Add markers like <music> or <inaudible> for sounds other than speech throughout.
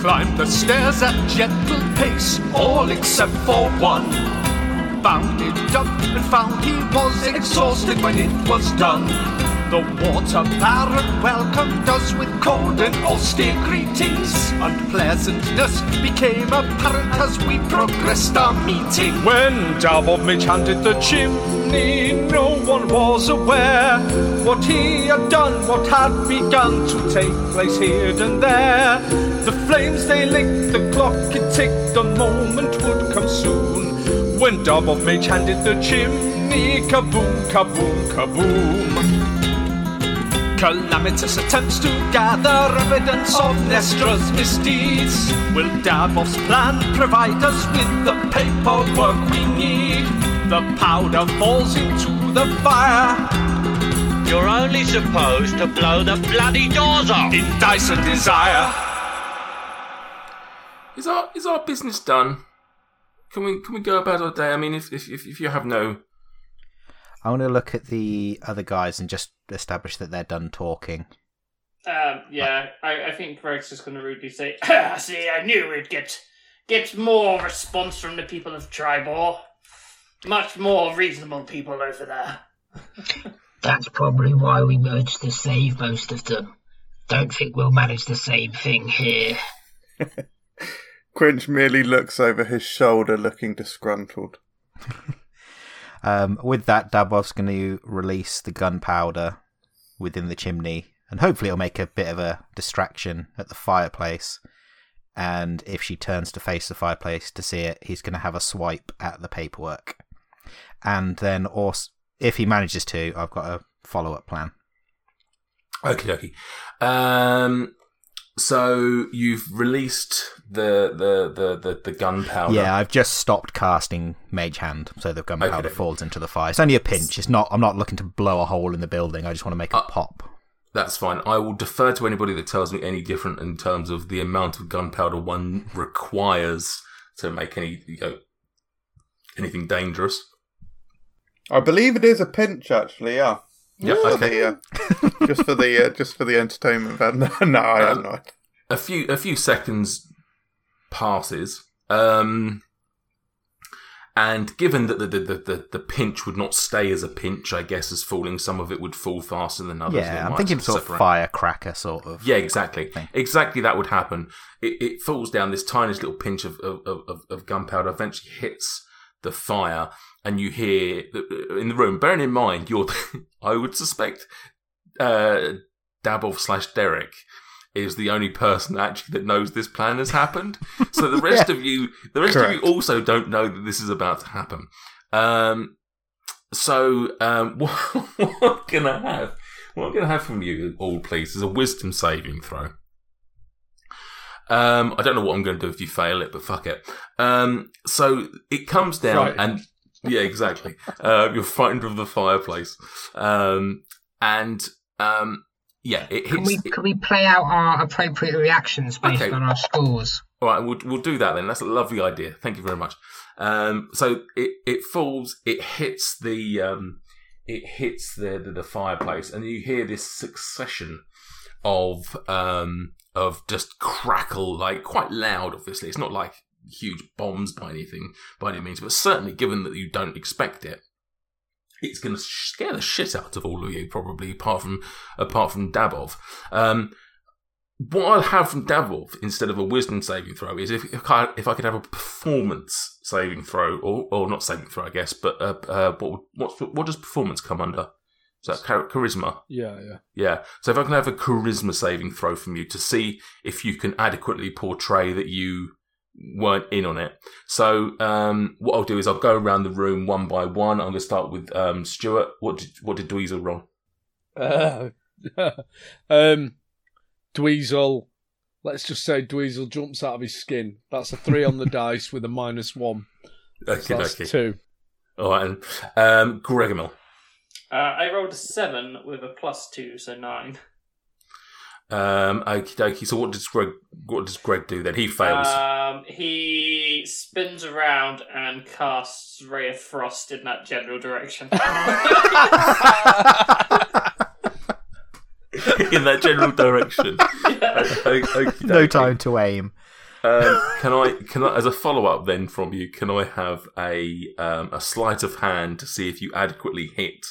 climbed the stairs at gentle pace, all except for one. Bounded up and found he was exhausted when it was done. The water baron welcomed us with cold and austere greetings. Unpleasantness became apparent as we progressed our meeting. When Dabov handed the chimney, no one was aware what he had done, what had begun to take place here and there. The flames they licked, the clock it ticked, the moment would come soon. When Dabov handed the chimney, kaboom, kaboom, kaboom. Calamitous attempts to gather evidence of Nestra's misdeeds. Will Dabov's plan provide us with the paperwork we need? The powder falls into the fire. You're only supposed to blow the bloody doors off. In Dyson Desire. Is our is our business done? Can we can we go about our day? I mean, if if if, if you have no I want to look at the other guys and just establish that they're done talking. Um, yeah, I, I think Greg's just going to rudely say, <laughs> "See, I knew we'd get get more response from the people of Triboar. Much more reasonable people over there." That's probably why we managed to save most of them. Don't think we'll manage the same thing here. <laughs> Quinch merely looks over his shoulder, looking disgruntled. <laughs> Um, with that, Dabov's going to release the gunpowder within the chimney, and hopefully it'll make a bit of a distraction at the fireplace. And if she turns to face the fireplace to see it, he's going to have a swipe at the paperwork. And then, or if he manages to, I've got a follow up plan. Okay, okay. Um, so you've released the the the the, the gunpowder. Yeah, I've just stopped casting Mage Hand, so the gunpowder Okay. falls into the fire. It's only a pinch. It's not. I'm not looking to blow a hole in the building. I just want to make it Uh, pop. That's fine. I will defer to anybody that tells me any different in terms of the amount of gunpowder one requires to make any you know anything dangerous. I believe it is a pinch, actually. Yeah. Yeah, okay. the, uh, just for the uh, just for the entertainment value. <laughs> No, no, I have Um, not. a few a few seconds passes, um, and given that the the, the, the the pinch would not stay as a pinch, I guess as falling, some of it would fall faster than others. yeah, I'm thinking sort of firecracker sort of. Yeah, exactly. thing. Exactly that would happen. It, it falls down. This tiniest little pinch of, of, of, of gunpowder eventually hits the fire, and you hear in the room. Bearing in mind, you're, <laughs> I would suspect, uh, Dabov slash Derek is the only person actually that knows this plan has happened. So the <laughs> rest of you, the rest of you also don't know that this is about to happen. Um, so um, <laughs> what, what can I have? What I'm going to have from you all, please, is a wisdom saving throw. Um, I don't know what I'm going to do if you fail it, but fuck it. Um, so it comes down Frightened. and yeah, exactly. Uh, you're frightened of the fireplace, um, and um, yeah, it Can hits. we can we play out our appropriate reactions based Okay. on our scores? All right, we'll we'll do that then. That's a lovely idea. Thank you very much. Um, so it it falls, it hits the um, it hits the, the the fireplace, and you hear this succession of um of just crackle, like quite loud. Obviously, it's not like huge bombs by anything by any means, but certainly given that you don't expect it, it's going to scare the shit out of all of you, probably apart from apart from Dabov. Um, what I'll have from Dabov instead of a wisdom saving throw is if if I, if I could have a performance saving throw, or, or not saving throw, I guess, but uh, uh, what what what does performance come under? Is that char- charisma? Yeah, yeah. Yeah. So if I can have a charisma saving throw from you to see if you can adequately portray that you weren't in on it. So um, what I'll do is I'll go around the room one by one. I'm going to start with um, Stuart. What did what did Dweezil roll? Uh, <laughs> um, Dweezil. Let's just say Dweezil jumps out of his skin. That's a three on the <laughs> dice with a minus one. So Okay, that's okay. two. All right. And, um, Gregor Uh, I rolled a seven with a plus two, so nine. Um, okie dokie. So what does Greg? What does Greg do then? He fails. Um, he spins around and casts Ray of Frost in that general direction. <laughs> <laughs> in that general direction. <laughs> O- o- okie No time to aim. Um, can I, can I, as a follow up then from you, can I have a um, a sleight of hand to see if you adequately hit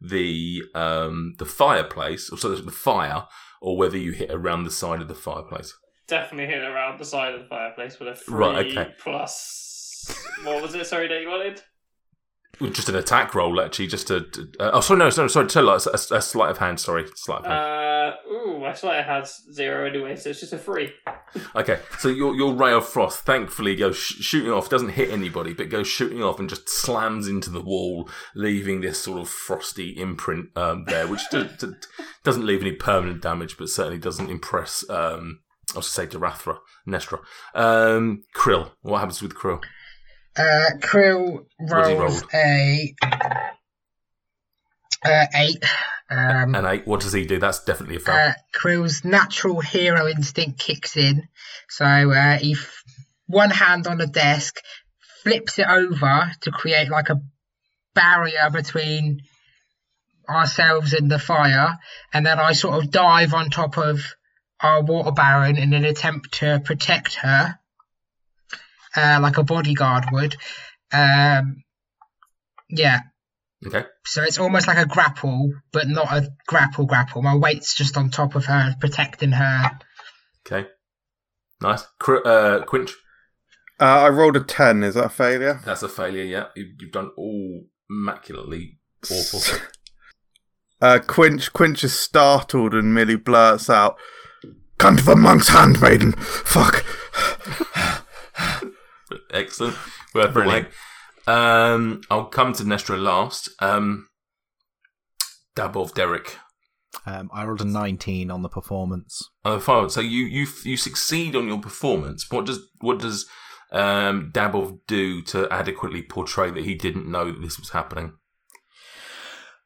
the um, the fireplace, or so the fire, or whether you hit around the side of the fireplace? Definitely hit around the side of the fireplace with a three Right, okay. plus. What was it? Sorry, that you wanted. Just an attack roll, actually. Just a. to- Uh, oh, sorry, no, sorry, sorry. Tell us a, a sleight of hand. Sorry, sleight of hand. Uh, ooh, my slider has zero anyway, so it's just a three. <laughs> Okay, so your your ray of frost thankfully goes sh- shooting off, doesn't hit anybody, but goes shooting off and just slams into the wall, leaving this sort of frosty imprint um, there, which do, do- doesn't leave any permanent damage, but certainly doesn't impress. Um, I was to say Darathra, Nestra, um, Krill. What happens with Krill? Uh, Krill rolls a uh, eight. Um, And eight. What does he do? That's definitely a foul. uh, Krill's natural hero instinct kicks in, so uh, he f- one hand on the desk, flips it over to create like a barrier between ourselves and the fire, and then I sort of dive on top of our water baron in an attempt to protect her, uh, like a bodyguard would. Um, yeah, okay. so it's almost like a grapple, but not a grapple grapple. My weight's just on top of her, protecting her. Okay. Nice. Krill, uh, Quinch. Uh, I rolled a 10. Is that a failure? That's a failure. Yeah, you, you've done all immaculately awful. <laughs> Uh, Quinch, Quinch is startled and merely blurts out, Come to the monk's handmaiden! Fuck! <laughs> Excellent. Worth brilliant. Um, I'll come to Nestra last. Um, Dabov Derek. Um, I rolled a 19 on the performance. Oh, fine. So you you you succeed on your performance. What does what does um, Dabov do to adequately portray that he didn't know that this was happening?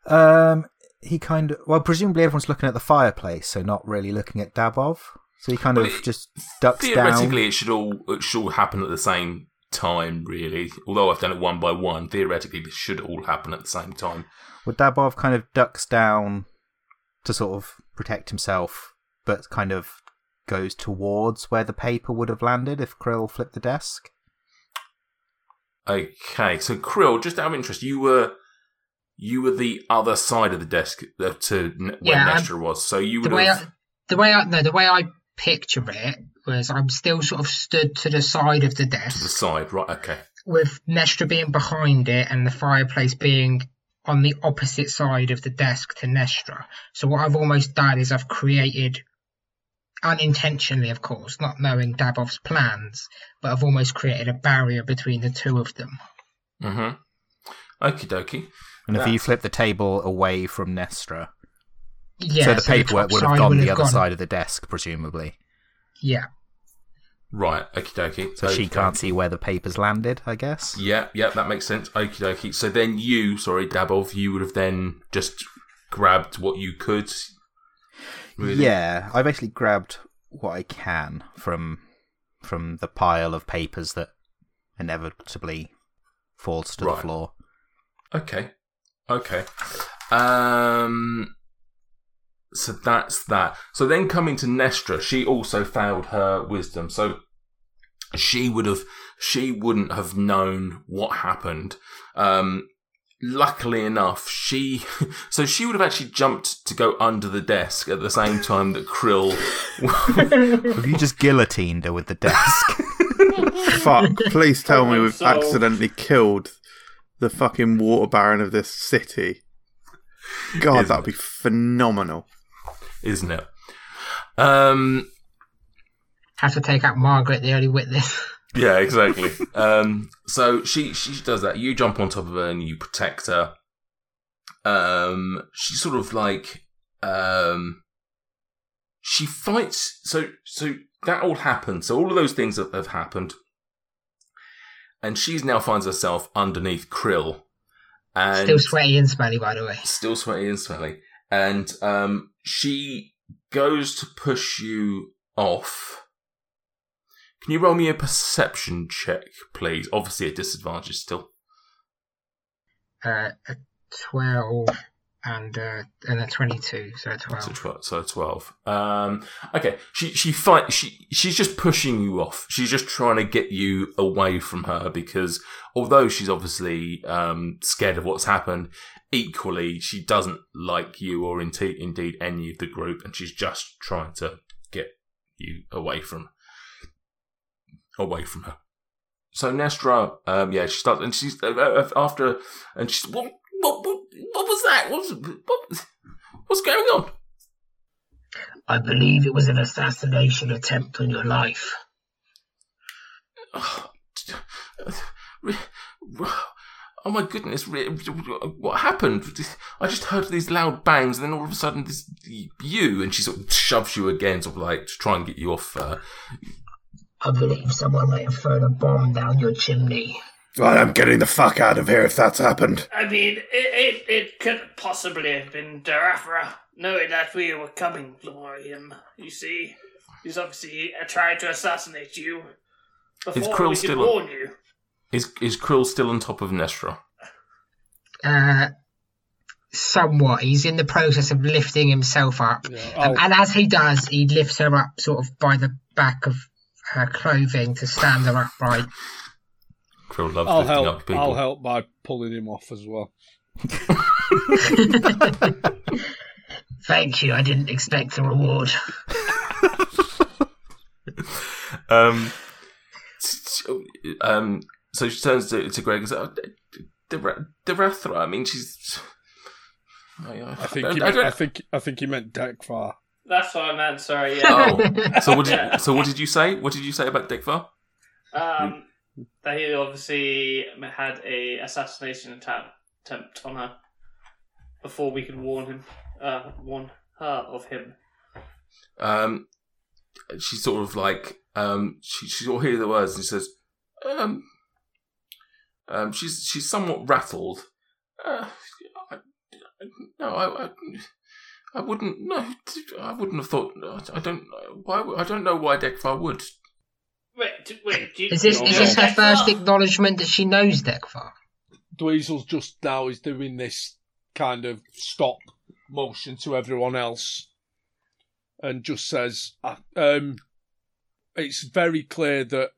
Um, he kind of well, presumably everyone's looking at the fireplace, so not really looking at Dabov. So he kind Well, of it- just ducks Theoretically, down. it should all it should all happen at the same time. Really, although I've done it one by one, theoretically this should all happen at the same time. Well, Dabov kind of ducks down to sort of protect himself, but kind of goes towards where the paper would have landed if Krill flipped the desk. Okay, so Krill, just out of interest, you were you were the other side of the desk uh, to n- where Yeah, Nestra was. So you The would way I, the way I no, the way I picture it was I'm still sort of stood to the side of the to the desk side, right? Okay, with Nestra being behind it and the fireplace being on the opposite side of the desk to Nestra. So what I've almost done is I've created unintentionally, of course, not knowing Dabov's plans, but I've almost created a barrier between the two of them. mm-hmm. Okie dokie. And if you flip the table away from Nestra, Yeah, so the paperwork top would have gone would the other gone- side of the desk, presumably. Yeah. Right, okie dokie. So she can't see where the paper's landed, I guess. Yeah, yeah, that makes sense. Okie dokie. So then you, sorry, Dabov, you would have then just grabbed what you could. Really? Yeah, I basically grabbed what I can from from the pile of papers that inevitably falls to Right. the floor. Okay. Okay. Um. So that's that. So then coming to Nestra, she also failed her wisdom. So she would have, she wouldn't have known what happened. Um. Luckily enough, she, <laughs> so she would have actually jumped to go under the desk at the same time that Krill. <laughs> Have you just guillotined her with the desk? <laughs> Fuck, please tell me we've solved. accidentally killed the fucking water baron of this city. God, Isn't that'd be phenomenal. Isn't it? Um. Have to take out Margaret, the only witness. Yeah, <laughs> exactly. um, so she she does that. You jump on top of her and you protect her. Um, she sort of like um, she fights. So so that all happened. So all of those things have, have happened, and she's now finds herself underneath Krill, and Still sweaty and smelly, by the way. still sweaty and smelly, and um, she goes to push you off. Can you roll me a perception check, please? Obviously, a disadvantage still. Uh, a 12 and uh, and a twenty-two, so So twelve. twelve. So twelve. Um, okay. She she fight. She she's just pushing you off. She's just trying to get you away from her because although she's obviously um, scared of what's happened, equally she doesn't like you or indeed indeed any of the group, and she's just trying to get you away from away from her. So Nestra, um, yeah, she starts, and she's uh, uh, after, and she's what what what, what was that? What was what, what's going on? I believe it was an assassination attempt on your life. Oh, <sighs> oh my goodness! What happened? I just heard these loud bangs, and then all of a sudden, this you and she sort of shoves you again, sort of like to try and get you off. Uh, I believe someone may have thrown a bomb down your chimney. Well, I'm getting the fuck out of here if that's happened. I mean, it, it, it could possibly have been Darathra, knowing that we were coming for him. You see, he's obviously uh, tried to assassinate you before Krill we could still- warn you. is is Krill still on top of Nestra? Uh, somewhat. He's in the process of lifting himself up, Yeah, um, and as he does, he lifts her up sort of by the back of her clothing to stand her upright. Krill loves I'll lifting help. up people. I'll help by pulling him off as well. <laughs> Thank you. I didn't expect the reward. <laughs> Um, so- um, so she turns to, to Greg and says, oh, "Darathra. Darathra. I mean, she's. I, I think. I He meant, I think. I think he meant Dekvar. That's what I meant. Sorry. Yeah. Oh, so what did <laughs> so what did you say? What did you say about Dekvar? Um, that he obviously had a assassination attack, attempt on her before we could warn him, uh, warn her of him. Um, she sort of like um, she she of hears the words and she says, um, um, she's she's somewhat rattled. Uh, I, no, I, I, I wouldn't. No, I wouldn't have thought. I don't. Why? I don't know why Dekvar would. Wait, wait. Do you, Is this do is this her first acknowledgement that she knows Dekvar? Dweezil just now is doing this kind of stop motion to everyone else, and just says, uh, um, "It's very clear that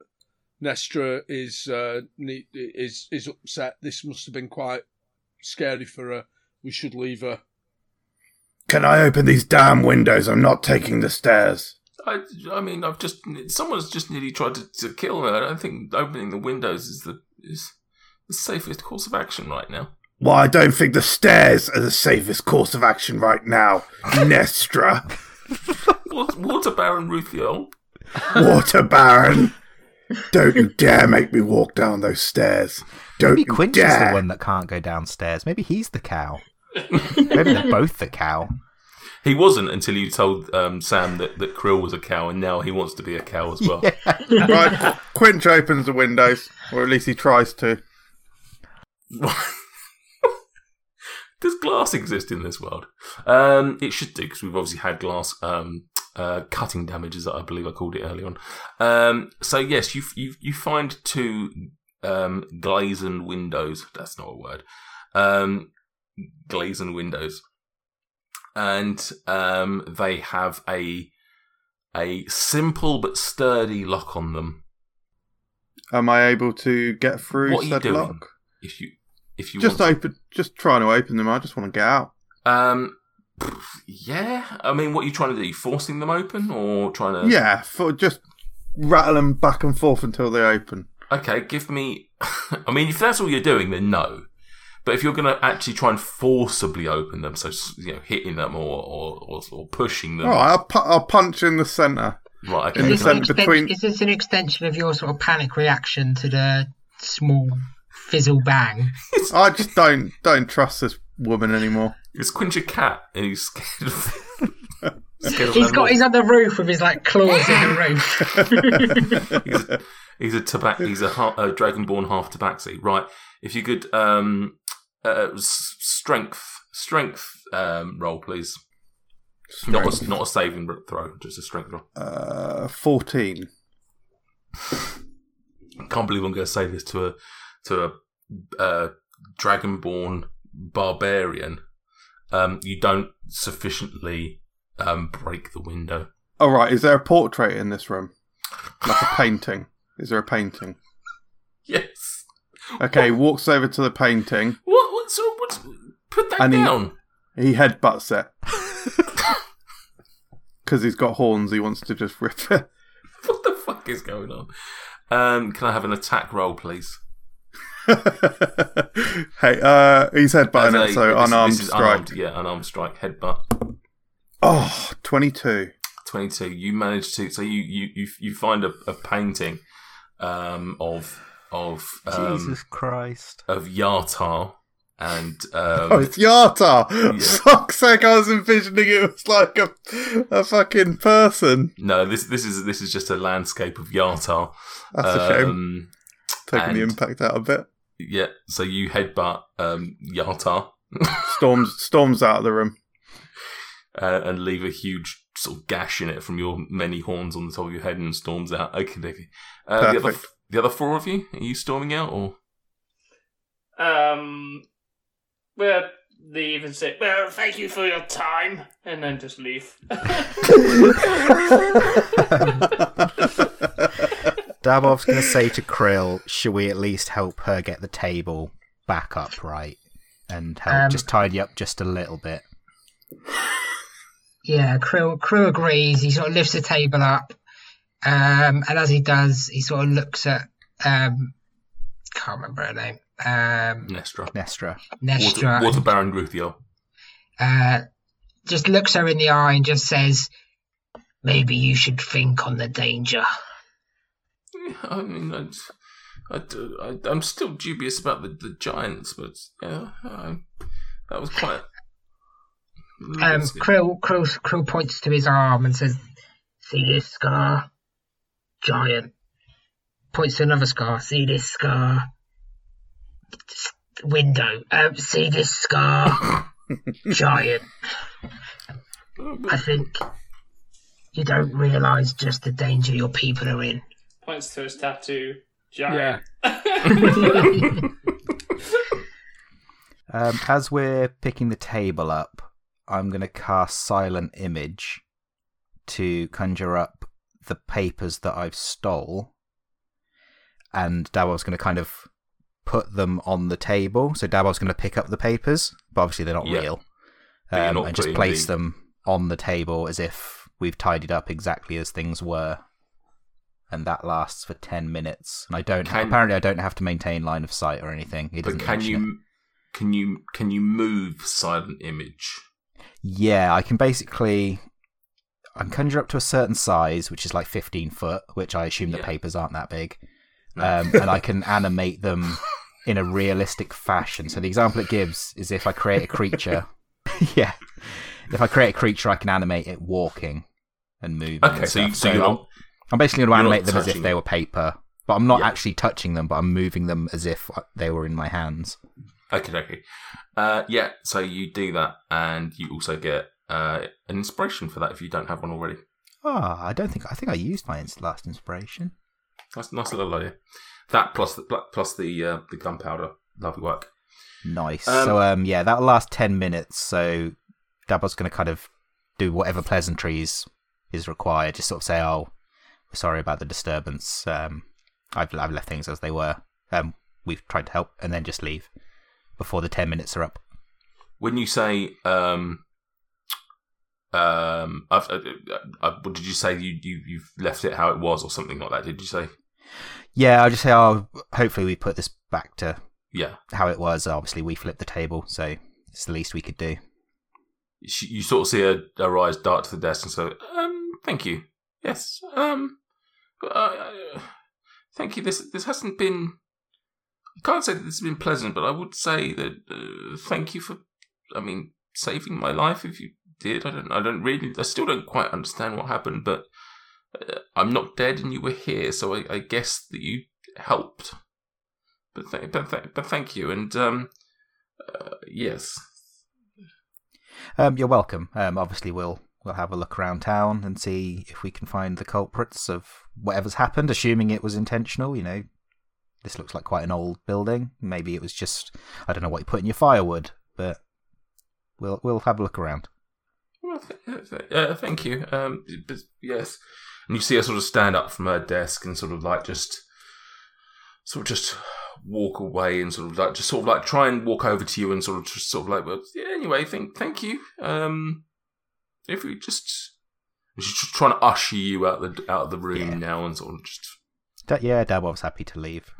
Nestra is uh, is is upset. This must have been quite scary for her. We should leave her." Can I open these damn windows? I'm not taking the stairs. I, I mean, I've just someone's just nearly tried to, to kill me. I don't think opening the windows is the is the safest course of action right now. Well, I don't think the stairs are the safest course of action right now, Nestra. <laughs> <laughs> Water, Water Baron Ruthiol. Water Baron. Don't you dare make me walk down those stairs. Don't Maybe you Quinch is the one that can't go downstairs. Maybe he's the cow. Maybe they're both the cow. He wasn't until you told um, Sam that, that Krill was a cow, and now he wants to be a cow as well. <laughs> Right, Quinch opens the windows, or at least he tries to. <laughs> Does glass exist in this world? Um, it should do because we've obviously had glass um, uh, cutting damages. I believe I called it earlier on. Um, so yes, you you you find two um, glazed windows. That's not a word. Um, glazed windows, and um, they have a a simple but sturdy lock on them. Am I able to get through What said doing? lock? If you if you Just want to- open, just trying to open them. I just want to get out. Um, yeah. I mean, what are you trying to do? You forcing them open or trying to? Yeah, for just rattle them back and forth until they open. Okay, give me. <laughs> I mean, if that's all you're doing, then no. But if you're going to actually try and forcibly open them, so you know, hitting them or or, or, or pushing them, All right, I'll, pu- I'll punch in the centre. right? In Okay. the Is this, centre between- is this an extension of your sort of panic reaction to the small fizzle bang? I just don't don't trust this woman anymore. It's Quinch a cat, and he's scared of. <laughs> scared of He's them got all. he's on the roof with his like claws in the roof. <laughs> <laughs> he's a, he's a tabac. He's a, a dragonborn half tabaxi. Right. If you could um uh, strength strength um roll, please. Not a, not a saving throw, just a strength roll. Uh, fourteen. I can't believe I'm going to say this to a to a uh, dragonborn barbarian. Um, you don't sufficiently um, break the window. All right. Is there a portrait in this room? Like a painting? Is there a painting? <laughs> Yes. Okay. Walks over to the painting. What? What? So what's put that And he- down? He headbutts it <laughs> because he's got horns. He wants to just rip it. <laughs> What the fuck is going on? Um, can I have an attack roll, please? <laughs> hey, uh, he's headbutting As it, a- so this- unarmed this strike. Unarmed, yeah, unarmed strike. Headbutt. Oh, 22. 22 you manage to so you you you, you find a, a painting um of of um, Jesus Christ. of Yartar and <laughs> um Oh, it's Yartar! Yeah. <laughs> Fuck's sake, I was envisioning it was like a, a fucking person. no this this is this is just a landscape of Yartar. That's a shame. um Taking the impact out a bit. yeah so you headbutt um Yartar <laughs> Storms storms out of the room. uh, and leave a huge sort of gash in it from your many horns on the top of your head and storms out okay okay uh, the other Perfect. the other four of you are you storming out or Um, well, leave and say, well, thank you for your time, and then just leave. <laughs> Dabov's going to say to Krill, should we at least help her get the table back upright and help Um, just tidy up just a little bit? Yeah, Krill, Krill agrees. He sort of lifts the table up, um, and as he does, he sort of looks at um, can't remember her name, um, Nestra Nestra. Nestra, Water, Water Baron Ruthiol uh, just looks her in the eye and just says, "Maybe you should think on the danger." I mean, I, I, do- I, am still dubious about the, the Giants, but yeah, I, that was quite. Um, Krill, Krill, Krill points to his arm and says, "See this scar, giant." Points to another scar. See this scar. S- Window. Um, see this scar, <laughs> giant. I think you don't realise just the danger your people are in. Points to his tattoo. Yeah. Giant. <laughs> Um, as we're picking the table up, I'm going to cast Silent Image to conjure up the papers that I've stole. And Dabov's going to kind of put them on the table. So Dabov's going to pick up the papers, but obviously they're not Yeah. real. Um, not and just place the- them on the table as if we've tidied up exactly as things were. And that lasts for 10 minutes. And I don't, Can- apparently, I don't have to maintain line of sight or anything. It but doesn't can you it. can you can you move silent image? Yeah, I can basically. I can conjure up to a certain size, which is like 15 foot, which I assume the papers aren't that big. No. Um, and I can <laughs> animate them in a realistic fashion. So the example it gives is if I create a creature. <laughs> yeah. If I create a creature, I can animate it walking and moving. Okay, and so, you, so I'm- I'm basically going to animate them as if they were paper. But I'm not Yeah. actually touching them, but I'm moving them as if they were in my hands. okay. Okay. Uh, yeah. So you do that, and you also get uh, an inspiration for that if you don't have one already. Oh, I don't think. I think I used my last inspiration. That's a nice little idea. That plus the plus the uh, the gunpowder, lovely work. Nice. Um, so um yeah, that'll last ten minutes. So Dabov's gonna kind of do whatever pleasantries is required. Just sort of say, "Oh, sorry about the disturbance. Um, I've I've left things as they were. Um, we've tried to help," and then just leave before the ten minutes are up. When you say um, um, I've, uh, uh, what did you say? You you you've left it how it was, or something like that? Did you say? Yeah, I'll just say, "Oh, hopefully we put this back to Yeah. how it was." Obviously, we flipped the table, so it's the least we could do. She, you sort of see her, her eyes dart to the desk and say, um, thank you. Yes. Um, uh, thank you. This this hasn't been. I can't say that this has been pleasant, but I would say that uh, thank you for. I mean, saving my life. If you did, I don't. I don't really. I still don't quite understand what happened, but I'm not dead, and you were here, so I, I guess that you helped. But th- but th- but thank you, and um, uh, yes. Um, you're welcome. Um, obviously, we'll we'll have a look around town and see if we can find the culprits of whatever's happened. Assuming it was intentional, you know, this looks like quite an old building. Maybe it was just I don't know what you put in your firewood, but we'll we'll have a look around. Well, th- uh, thank you. Um, yes, and you see her sort of stand up from her desk and sort of like just, sort of just walk away and sort of like just sort of like try and walk over to you and sort of just sort of like, well, yeah. Anyway, thank thank you. Um, if we just, she's just trying to usher you out the out of the room Yeah. now and sort of just. Da- yeah, Dabov's happy to leave.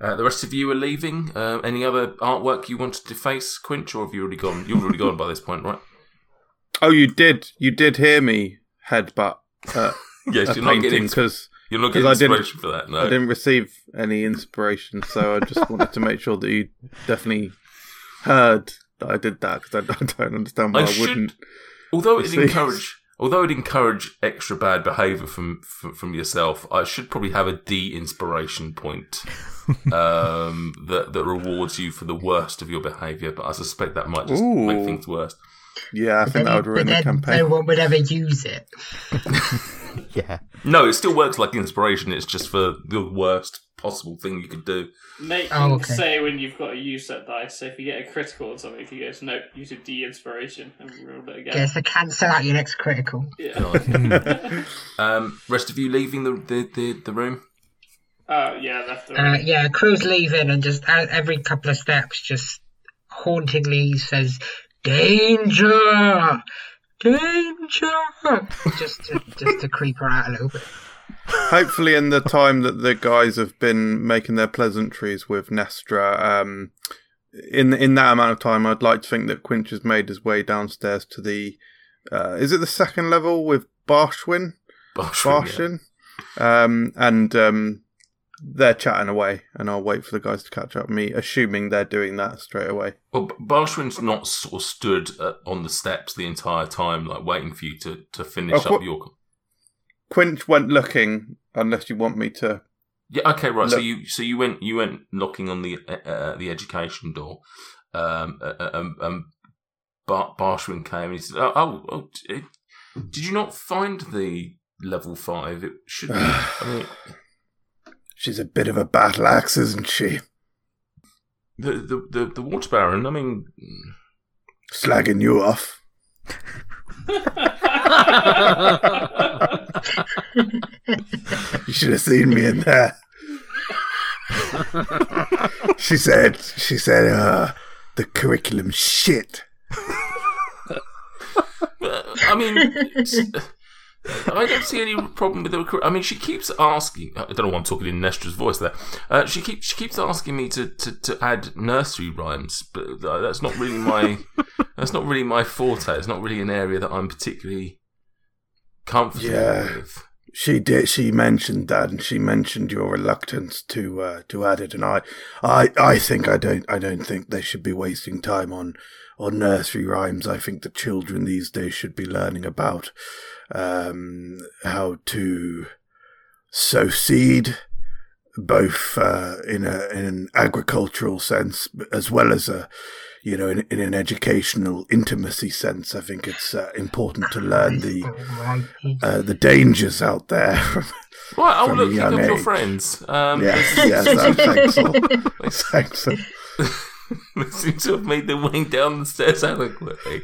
Uh, the rest of you are leaving. Uh, any other artwork you wanted to face, Quinch, or have you already gone? You've already gone by this point, right? <laughs> Oh, you did. You did hear me headbutt uh, <laughs> Yes, you're not getting because you're not getting inspiration for that. No, I didn't receive any inspiration. So I just <laughs> wanted to make sure that you definitely heard that I did that because I, <laughs> I don't understand why I I, should- wouldn't. although it encourage although it encourage extra bad behavior from, from from yourself i should probably have a de-inspiration point um that that rewards you for the worst of your behavior but i suspect that might just make things worse Yeah, I think that would ruin the campaign. no one would ever use it. <laughs> Yeah, no it still works like inspiration it's just for the worst possible thing you could do Make Oh, him okay. say when you've got to use that dice. So if you get a critical or something, if he goes, "Nope, use a D inspiration and roll it again." Yeah, so cancel out your next critical. Yeah. <laughs> um rest of you leaving the the the, the room Oh yeah, left. Uh, yeah, crew's leaving and just uh, every couple of steps, just hauntingly says, "Danger, danger," just to, just to creep her out a little bit. Hopefully, in the time that the guys have been making their pleasantries with Nestra, um, in in that amount of time, I'd like to think that Quinch has made his way downstairs to the. Uh, is it the second level with Barshwin? Barshwin, yeah. Um, and um, they're chatting away, and I'll wait for the guys to catch up me, assuming they're doing that straight away. Well, B- Barshwin's not sort of stood uh, on the steps the entire time, like waiting for you to, to finish Oh, up qu- your. Quinch went looking, unless you want me to. Yeah. Okay. Right. So you so you went you went knocking on the uh, uh, the education door, um, uh, um, um Bar- Barshwin came and he said, "Oh, oh, oh did you not find the level five? It should be." I mean, <sighs> She's a bit of a battle axe, isn't she? the, the the the water baron. I mean, Slagging you off. You should have seen me in there. she said, she said, uh, the curriculum shit. I mean, it's- I don't see any problem with the recruit. I mean, she keeps asking. I don't know why I'm talking in Nestra's voice there. Uh, she keeps she keeps asking me to, to, to add nursery rhymes, but that's not really my <laughs> that's not really my forte. It's not really an area that I'm particularly comfortable Yeah. with. She did. She mentioned that, and she mentioned your reluctance to uh, to add it. And I, I, I think I don't. I don't think they should be wasting time on on nursery rhymes. I think the children these days should be learning about um, how to sow seed, both uh, in a in an agricultural sense as well as a you know in, in an educational intimacy sense. I think it's uh, important to learn the uh, the dangers out there. <laughs> Right, oh From look, a you young got your age. friends. Um, yes, they- yes, thanks. all. <laughs> <laughs> thanks. <laughs> all. they seem to have made their way down the stairs adequately.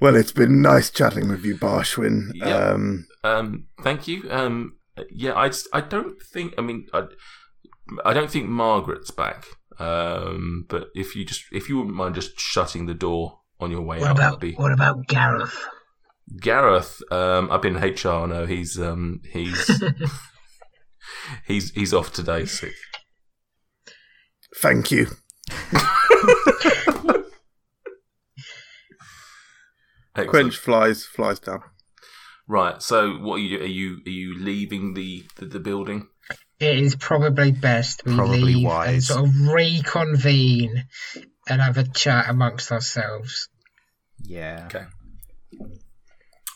Well, it's been nice chatting with you, Barshwin. Yep. Um, Um, thank you. Um, yeah, I, I don't think. I mean, I, I don't think Margaret's back. Um, but if you just if you wouldn't mind just shutting the door on your way What out, about that'd be what about Gareth? Gareth. Um, I've been HR. No, he's um he's <laughs> he's he's off today sick. thank you. Excellent. Quinch flies flies down. Right. So, what are you? Are you are you leaving the the, the building? It is probably best we Probably leave and wise. sort of reconvene and have a chat amongst ourselves. Yeah. Okay.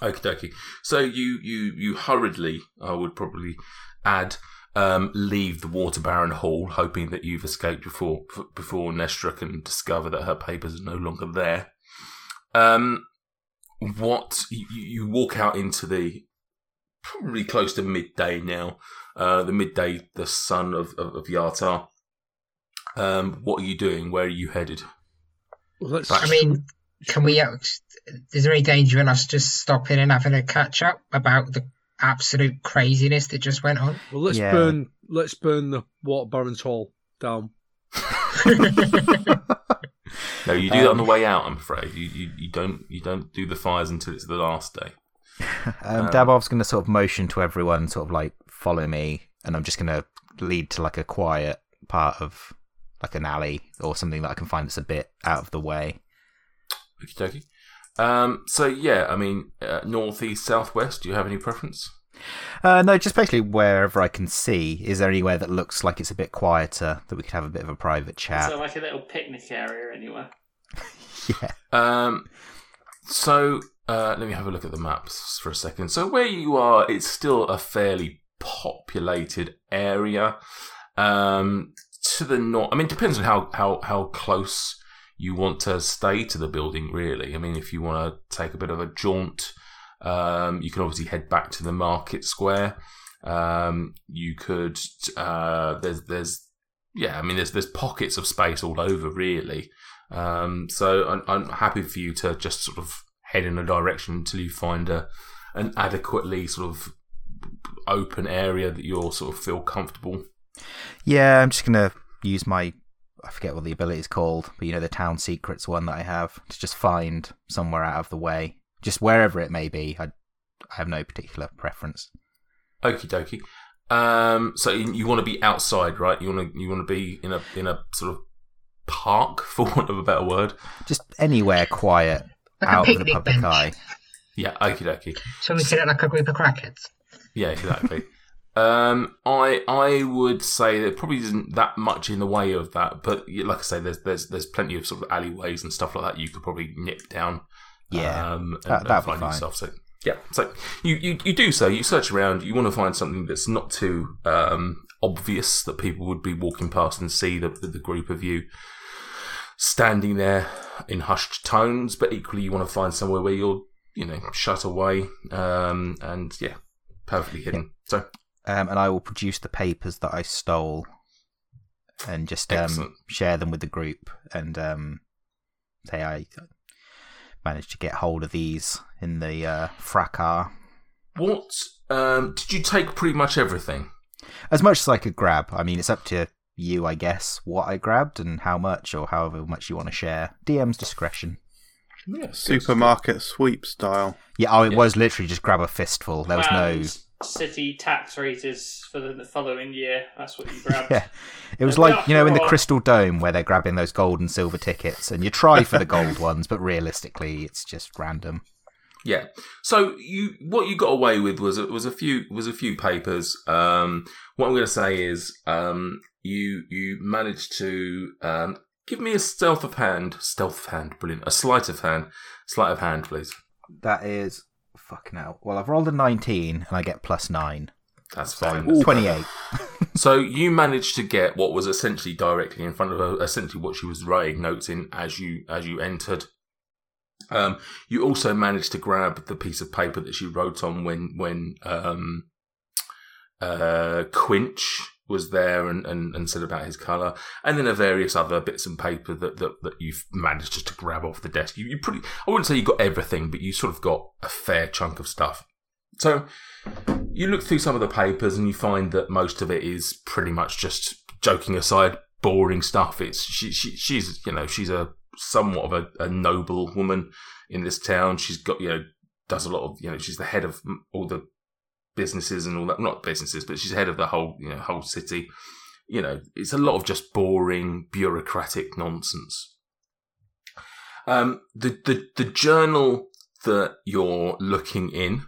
Okie dokie. So you you you hurriedly, I would probably add, um, leave the Water Baron Hall, hoping that you've escaped before f- before Nestra can discover that her papers are no longer there. Um, what you, you walk out into the probably close to midday now, uh, the midday, the sun of of, of Yartar. Um, what are you doing? Where are you headed? Let's. I mean, can we? uh, Is there any danger in us just stopping and having a catch up about the absolute craziness that just went on? well, let's Yeah. burn. Let's burn the Water Baron's Hall down. <laughs> No, you do that on the way out. I'm afraid you, you, you don't you don't do the fires until it's the last day. <laughs> Um, Dabov's going to sort of motion to everyone, sort of like follow me, and I'm just going to lead to like a quiet part of like an alley or something that I can find that's a bit out of the way. Okie dokie. Um, so yeah, I mean, uh, north, east, southwest. Do you have any preference? Uh, no, just basically wherever I can see. Is there anywhere that looks like it's a bit quieter that we could have a bit of a private chat? there like a little picnic area anywhere? <laughs> yeah. Um, so uh, let me have a look at the maps for a second. So where you are, it's still a fairly populated area. Um, to the north, I mean, it depends on how how how close you want to stay to the building. Really, I mean, if you want to take a bit of a jaunt, um, you can obviously head back to the market square. Um, you could uh, there's there's yeah, I mean, there's there's pockets of space all over really. Um, so I'm, I'm happy for you to just sort of head in a direction until you find a an adequately sort of open area that you'll sort of feel comfortable. Yeah, I'm just going to use my. I forget what the ability is called, but you know, the town secrets one that I have to just find somewhere out of the way. Just wherever it may be. I, I have no particular preference. Okie dokie. Um, so you, you want to be outside, right? You want to you want to be in a in a sort of park, <laughs> for want of a better word. Just anywhere quiet, Like out of the public bench. eye. Yeah, okie dokie. So we sit like a group of crackheads. Yeah, exactly. Um, I I would say there probably isn't that much in the way of that, but like I say, there's there's there's plenty of sort of alleyways and stuff like that you could probably nip down. Yeah, um, and, that- be find fine. yourself. So yeah, so you, you you do so. You search around. You want to find something that's not too um, obvious that people would be walking past and see the the, the group of you standing there in hushed tones, but equally you want to find somewhere where you're you know shut away um, and yeah, perfectly hidden. So um, and I will produce the papers that I stole and just um, share them with the group and um, say I managed to get hold of these in the uh, fracas. What um, did you take? Pretty much everything. As much as I could grab. I mean, it's up to you, I guess, what I grabbed and how much or however much you want to share. DM's discretion. Yeah, Supermarket sweep style. Yeah, oh, it Yeah. was literally just grab a fistful. There was no. And city tax raises for the following year. That's what you grabbed. <laughs> Yeah, it was And like you know in the Crystal Dome where they're grabbing those gold and silver tickets, and you try for the gold ones, but realistically, it's just random. Yeah. So you, what you got away with was was a few was a few papers. Um, what I'm going to say is, um, you you managed to um, give me a stealth of hand, stealth of hand, brilliant, a sleight of hand, sleight of hand, please. That is fucking hell. Well, I've rolled a nineteen, and I get plus nine, That's so fine. twenty-eight. So you managed to get what was essentially directly in front of her, essentially what she was writing notes in as you as you entered. Um, you also managed to grab the piece of paper that she wrote on when when um, uh, Quinch was there and, and, and said about his colour, and then a various other bits and paper that, that, that you've managed just to grab off the desk. You, you pretty, I wouldn't say you got everything, but you sort of got a fair chunk of stuff. So you look through some of the papers and you find that most of it is pretty much just joking aside, boring stuff. It's she, she she's you know she's a somewhat of a, a noble woman in this town. She's got you know does a lot of you know she's the head of all the businesses and all that not businesses but she's head of the whole you know whole city. You know it's a lot of just boring bureaucratic nonsense. Um, the the the journal that you're looking in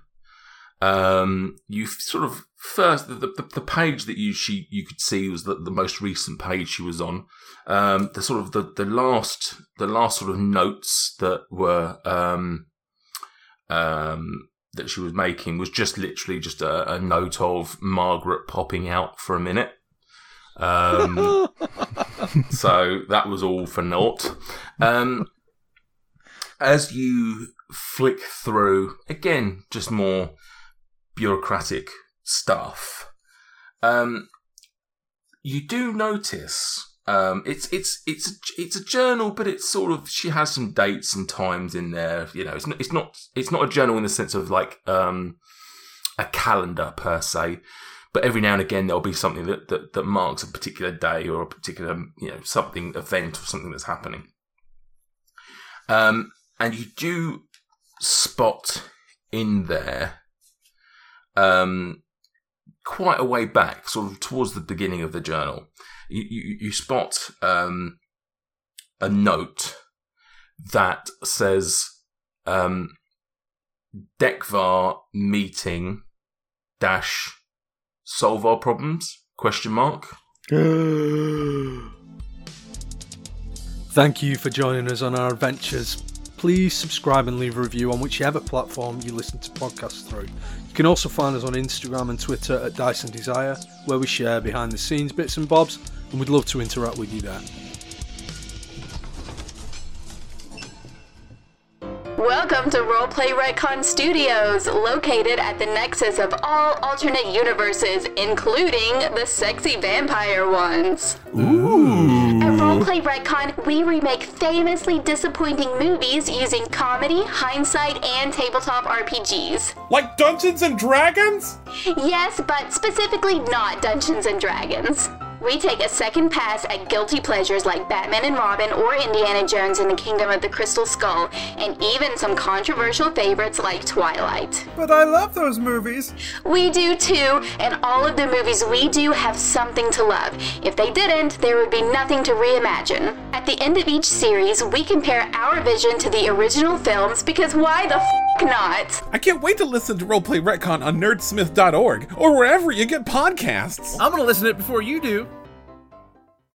um, you sort of first the, the, the page that you she you could see was the, the most recent page she was on. Um, the sort of the, the last the last sort of notes that were um, um, that she was making was just literally just a, a note of Margaret popping out for a minute. Um, <laughs> so that was all for naught. Um, as you flick through, again, just more bureaucratic stuff. Um, you do notice um, it's it's it's it's a journal, but it's sort of she has some dates and times in there. You know, it's not it's not it's not a journal in the sense of like um, a calendar per se, but every now and again there'll be something that, that that marks a particular day or a particular you know something event or something that's happening. Um, and you do spot in there, um, quite a way back, sort of towards the beginning of the journal you, you, you spot um, a note that says um, Dekvar meeting dash solve our problems question mark. <gasps> Thank you for joining us on our adventures. Please subscribe and leave a review on whichever platform you listen to podcasts through. You can also find us on Instagram and Twitter at Dyson Desire, where we share behind the scenes bits and bobs and we'd love to interact with you there. Welcome to Roleplay Retcon Studios, located at the nexus of all alternate universes, including the sexy vampire ones. Ooh. At Roleplay Retcon, we remake famously disappointing movies using comedy, hindsight, and tabletop RPGs. Like Dungeons and Dragons? Yes, but specifically not Dungeons and Dragons. We take a second pass at guilty pleasures like Batman and Robin or Indiana Jones in the Kingdom of the Crystal Skull, and even some controversial favorites like Twilight. But I love those movies. We do too, and all of the movies we do have something to love. If they didn't, there would be nothing to reimagine. At the end of each series, we compare our vision to the original films because why the f not? I can't wait to listen to Roleplay Retcon on nerdsmith.org or wherever you get podcasts. I'm gonna listen to it before you do.